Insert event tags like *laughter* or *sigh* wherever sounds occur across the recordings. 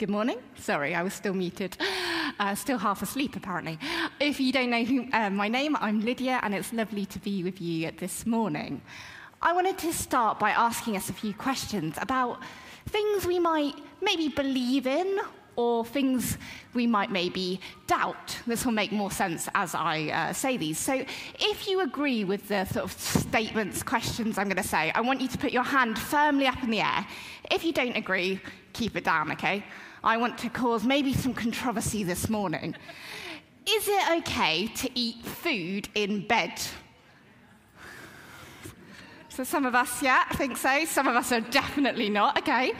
Good morning. Sorry, I was still muted. Uh, still half asleep, apparently. If you don't know who, uh, my name, I'm Lydia, and it's lovely to be with you this morning. I wanted to start by asking us a few questions about things we might maybe believe in or things we might maybe doubt. This will make more sense as I uh, say these. So, if you agree with the sort of statements, questions I'm going to say, I want you to put your hand firmly up in the air. If you don't agree, keep it down, okay? I want to cause maybe some controversy this morning. Is it okay to eat food in bed? So, some of us, yeah, I think so. Some of us are definitely not, okay?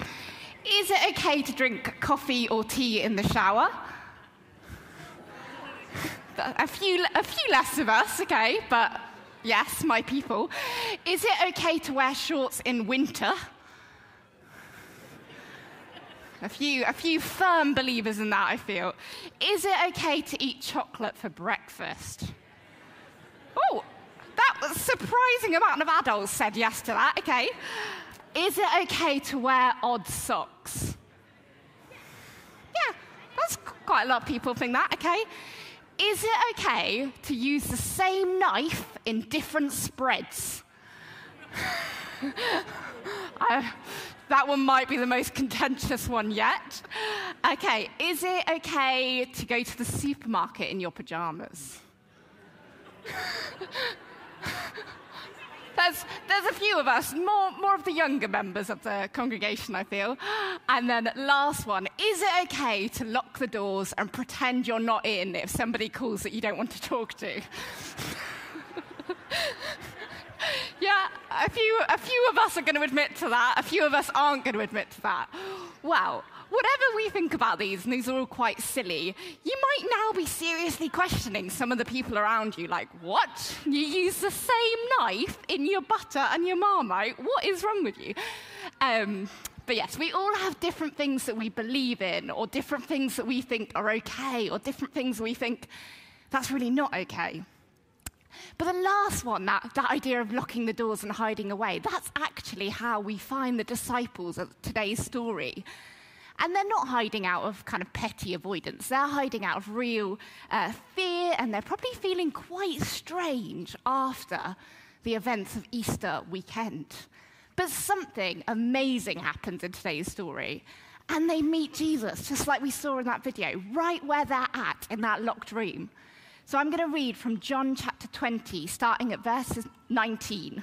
Is it okay to drink coffee or tea in the shower? A few, a few less of us, okay, but yes, my people. Is it okay to wear shorts in winter? A few, a few firm believers in that, I feel. Is it okay to eat chocolate for breakfast? Oh, that was surprising amount of adults said yes to that, okay. Is it okay to wear odd socks? Yeah, that's quite a lot of people think that, okay? Is it okay to use the same knife in different spreads? *laughs* I, that one might be the most contentious one yet. Okay, is it okay to go to the supermarket in your pajamas? *laughs* there's, there's a few of us, more, more of the younger members of the congregation, I feel. And then last one, is it okay to lock the doors and pretend you're not in if somebody calls that you don't want to talk to? *laughs* yeah, a few, a few of us are going to admit to that. A few of us aren't going to admit to that. Well, whatever we think about these, and these are all quite silly, you might now be seriously questioning some of the people around you. Like, what? You use the same knife in your butter and your marmite? What is wrong with you? Um, but yes, we all have different things that we believe in, or different things that we think are okay, or different things we think that's really not okay. But the last one, that, that idea of locking the doors and hiding away, that's actually how we find the disciples of today's story. And they're not hiding out of kind of petty avoidance. They're hiding out of real uh, fear, and they're probably feeling quite strange after the events of Easter weekend. But something amazing happens in today's story. And they meet Jesus, just like we saw in that video, right where they're at in that locked room. So I'm going to read from John chapter 20, starting at verse 19.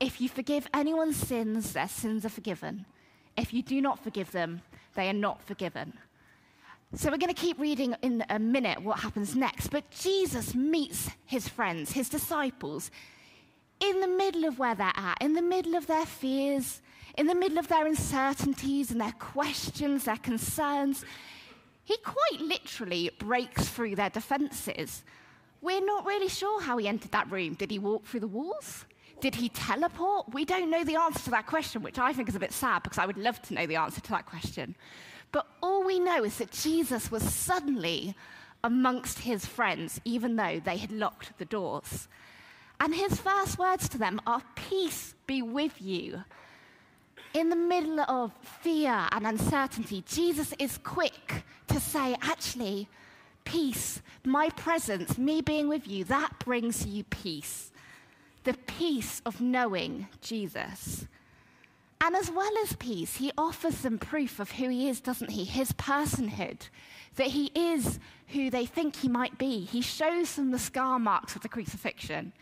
If you forgive anyone's sins, their sins are forgiven. If you do not forgive them, they are not forgiven. So we're going to keep reading in a minute what happens next. But Jesus meets his friends, his disciples, in the middle of where they're at, in the middle of their fears, in the middle of their uncertainties and their questions, their concerns he quite literally breaks through their defenses. We're not really sure how he entered that room. Did he walk through the walls? Did he teleport? We don't know the answer to that question, which I think is a bit sad because I would love to know the answer to that question. But all we know is that Jesus was suddenly amongst his friends, even though they had locked the doors. And his first words to them are, Peace be with you. In the middle of fear and uncertainty, Jesus is quick to say, actually, peace, my presence, me being with you, that brings you peace. The peace of knowing Jesus. And as well as peace, he offers them proof of who he is, doesn't he? His personhood, that he is who they think he might be. He shows them the scar marks of the crucifixion.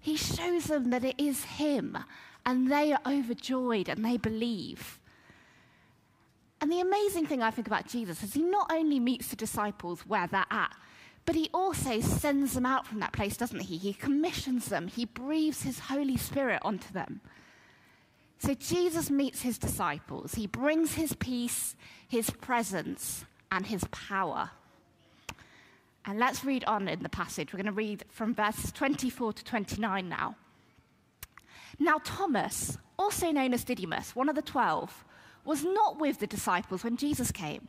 He shows them that it is him and they are overjoyed and they believe. And the amazing thing I think about Jesus is he not only meets the disciples where they're at, but he also sends them out from that place, doesn't he? He commissions them, he breathes his Holy Spirit onto them. So Jesus meets his disciples. He brings his peace, his presence, and his power. And let's read on in the passage. We're going to read from verses 24 to 29 now. Now, Thomas, also known as Didymus, one of the twelve, was not with the disciples when Jesus came.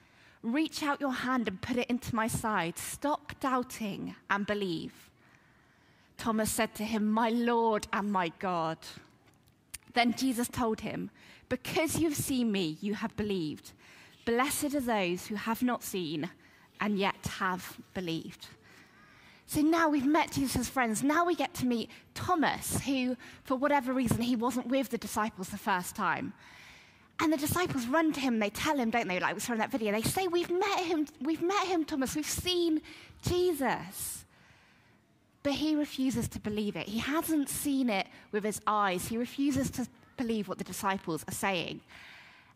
Reach out your hand and put it into my side. Stop doubting and believe. Thomas said to him, My Lord and my God. Then Jesus told him, Because you've seen me, you have believed. Blessed are those who have not seen and yet have believed. So now we've met Jesus' friends. Now we get to meet Thomas, who, for whatever reason, he wasn't with the disciples the first time. And the disciples run to him, and they tell him, don't they, like we saw in that video, they say, We've met him, we've met him, Thomas, we've seen Jesus. But he refuses to believe it. He hasn't seen it with his eyes. He refuses to believe what the disciples are saying.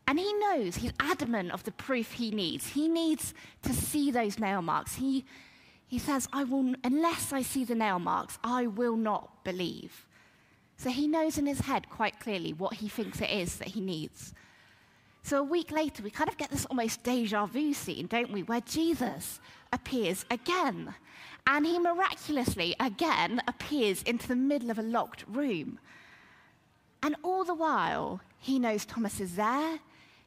And he knows, he's adamant of the proof he needs. He needs to see those nail marks. He, he says, I will, unless I see the nail marks, I will not believe. So he knows in his head quite clearly what he thinks it is that he needs. So a week later, we kind of get this almost deja vu scene, don't we, where Jesus appears again. And he miraculously, again, appears into the middle of a locked room. And all the while, he knows Thomas is there.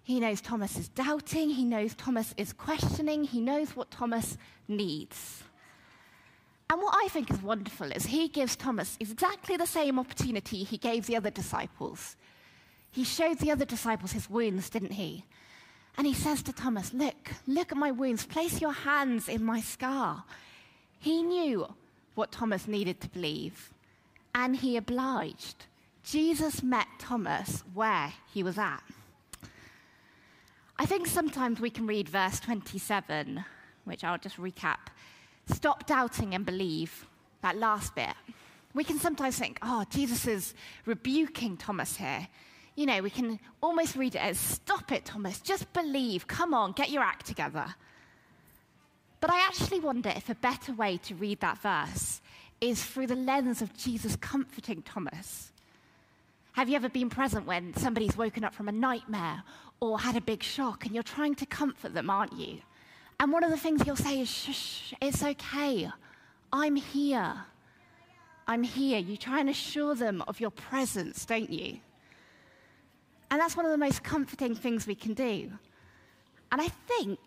He knows Thomas is doubting. He knows Thomas is questioning. He knows what Thomas needs. And what I think is wonderful is he gives Thomas exactly the same opportunity he gave the other disciples he showed the other disciples his wounds, didn't he? And he says to Thomas, Look, look at my wounds. Place your hands in my scar. He knew what Thomas needed to believe, and he obliged. Jesus met Thomas where he was at. I think sometimes we can read verse 27, which I'll just recap. Stop doubting and believe, that last bit. We can sometimes think, oh, Jesus is rebuking Thomas here you know, we can almost read it as stop it, Thomas, just believe, come on, get your act together. But I actually wonder if a better way to read that verse is through the lens of Jesus comforting Thomas. Have you ever been present when somebody's woken up from a nightmare or had a big shock and you're trying to comfort them, aren't you? And one of the things you'll say is, shh, it's okay. I'm here. I'm here. You try and assure them of your presence, don't you? And that's one of the most comforting things we can do. And I think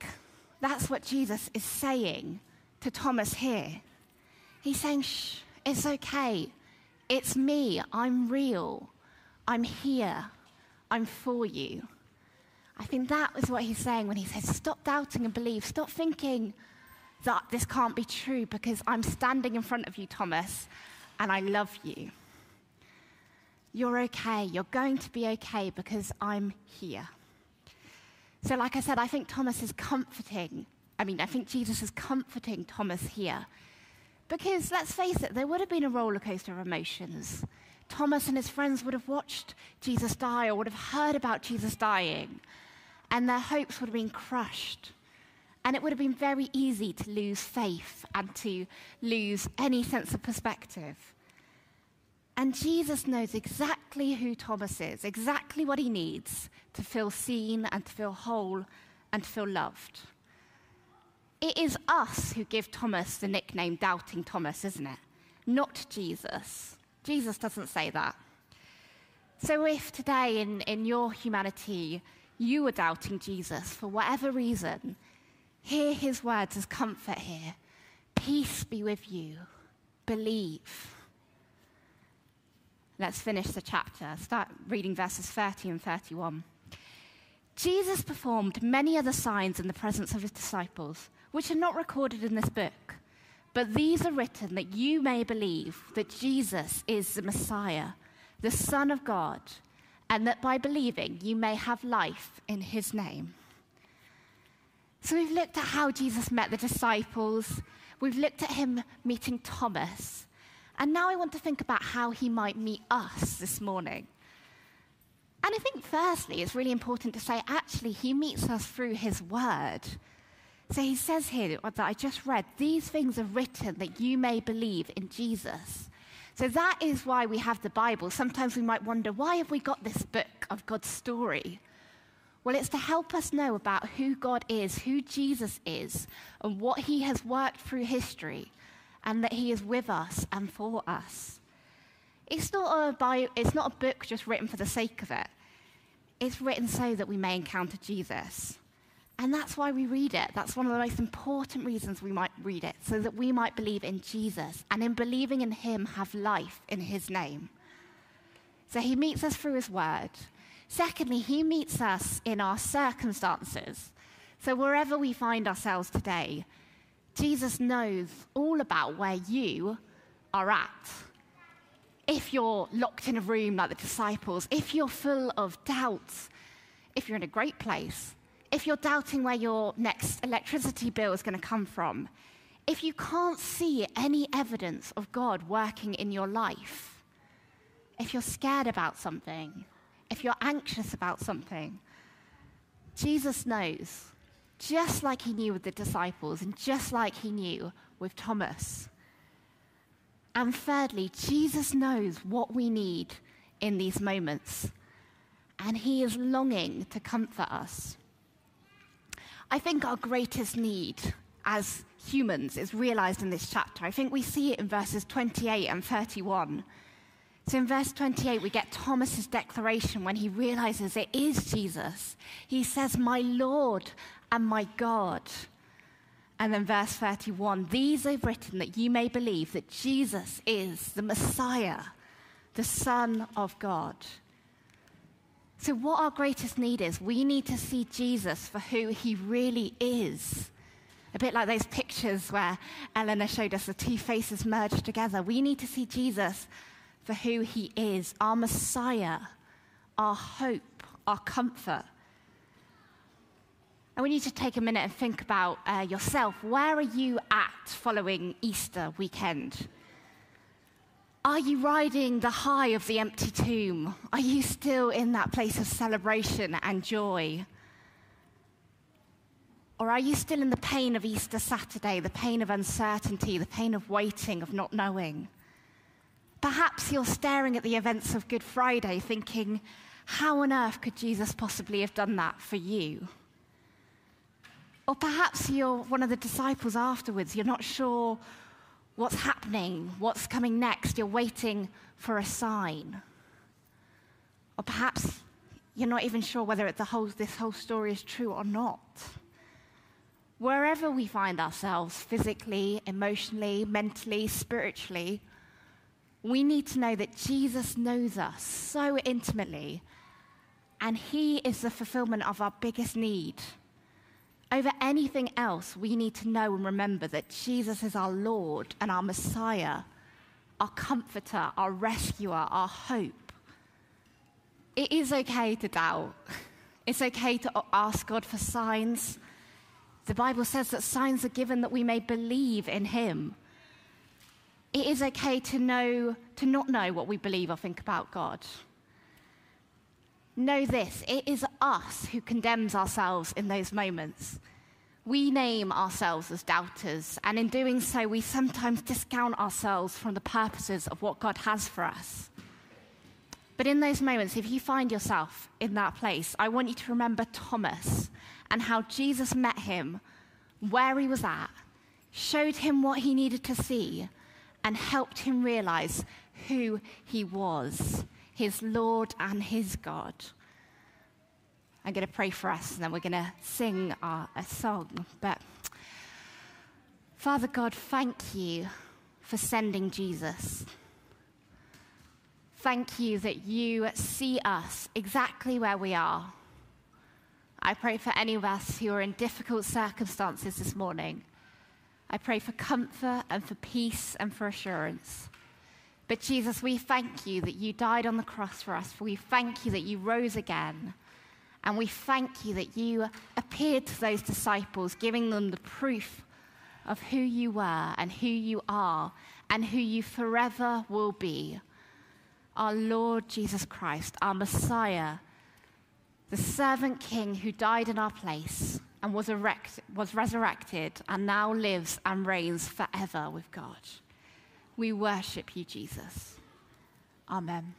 that's what Jesus is saying to Thomas here. He's saying, shh, it's okay. It's me. I'm real. I'm here. I'm for you. I think that is what he's saying when he says, stop doubting and believe. Stop thinking that this can't be true because I'm standing in front of you, Thomas, and I love you. You're okay. You're going to be okay because I'm here. So, like I said, I think Thomas is comforting. I mean, I think Jesus is comforting Thomas here. Because let's face it, there would have been a roller coaster of emotions. Thomas and his friends would have watched Jesus die or would have heard about Jesus dying, and their hopes would have been crushed. And it would have been very easy to lose faith and to lose any sense of perspective. And Jesus knows exactly who Thomas is, exactly what he needs to feel seen and to feel whole and to feel loved. It is us who give Thomas the nickname Doubting Thomas, isn't it? Not Jesus. Jesus doesn't say that. So if today in, in your humanity you are doubting Jesus for whatever reason, hear his words as comfort here. Peace be with you. Believe. Let's finish the chapter. Start reading verses 30 and 31. Jesus performed many other signs in the presence of his disciples, which are not recorded in this book. But these are written that you may believe that Jesus is the Messiah, the Son of God, and that by believing you may have life in his name. So we've looked at how Jesus met the disciples, we've looked at him meeting Thomas, and now I want to think about how he might meet us this morning. And I think, firstly, it's really important to say actually, he meets us through his word. So he says here that I just read, these things are written that you may believe in Jesus. So that is why we have the Bible. Sometimes we might wonder, why have we got this book of God's story? Well, it's to help us know about who God is, who Jesus is, and what he has worked through history, and that he is with us and for us. It's not a, bio, it's not a book just written for the sake of it. It's written so that we may encounter Jesus. And that's why we read it. That's one of the most important reasons we might read it, so that we might believe in Jesus and in believing in him have life in his name. So he meets us through his word. Secondly, he meets us in our circumstances. So wherever we find ourselves today, Jesus knows all about where you are at. If you're locked in a room like the disciples, if you're full of doubts, if you're in a great place, if you're doubting where your next electricity bill is going to come from, if you can't see any evidence of God working in your life, if you're scared about something, if you're anxious about something, Jesus knows, just like he knew with the disciples and just like he knew with Thomas. And thirdly, Jesus knows what we need in these moments, and he is longing to comfort us. I think our greatest need as humans is realized in this chapter. I think we see it in verses 28 and 31. So in verse 28, we get Thomas's declaration when he realizes it is Jesus. He says, My Lord and my God. And then verse 31 These are written that you may believe that Jesus is the Messiah, the Son of God. So, what our greatest need is, we need to see Jesus for who he really is. A bit like those pictures where Eleanor showed us the two faces merged together. We need to see Jesus for who he is our Messiah, our hope, our comfort. And we need to take a minute and think about uh, yourself. Where are you at following Easter weekend? Are you riding the high of the empty tomb? Are you still in that place of celebration and joy? Or are you still in the pain of Easter Saturday, the pain of uncertainty, the pain of waiting, of not knowing? Perhaps you're staring at the events of Good Friday thinking, how on earth could Jesus possibly have done that for you? Or perhaps you're one of the disciples afterwards, you're not sure what's happening, what's coming next. You're waiting for a sign. Or perhaps you're not even sure whether whole, this whole story is true or not. Wherever we find ourselves, physically, emotionally, mentally, spiritually, we need to know that Jesus knows us so intimately, and He is the fulfillment of our biggest need. Over anything else, we need to know and remember that Jesus is our Lord and our Messiah, our comforter, our rescuer, our hope. It is okay to doubt. It's okay to ask God for signs. The Bible says that signs are given that we may believe in Him. It is okay to know, to not know what we believe or think about God. Know this it is us who condemns ourselves in those moments. We name ourselves as doubters, and in doing so, we sometimes discount ourselves from the purposes of what God has for us. But in those moments, if you find yourself in that place, I want you to remember Thomas and how Jesus met him where he was at, showed him what he needed to see, and helped him realize who he was his Lord and his God. I'm going to pray for us and then we're going to sing our, a song. But Father God, thank you for sending Jesus. Thank you that you see us exactly where we are. I pray for any of us who are in difficult circumstances this morning. I pray for comfort and for peace and for assurance. But Jesus, we thank you that you died on the cross for us. We thank you that you rose again. And we thank you that you appeared to those disciples, giving them the proof of who you were and who you are and who you forever will be. Our Lord Jesus Christ, our Messiah, the servant king who died in our place and was, erect, was resurrected and now lives and reigns forever with God. We worship you, Jesus. Amen.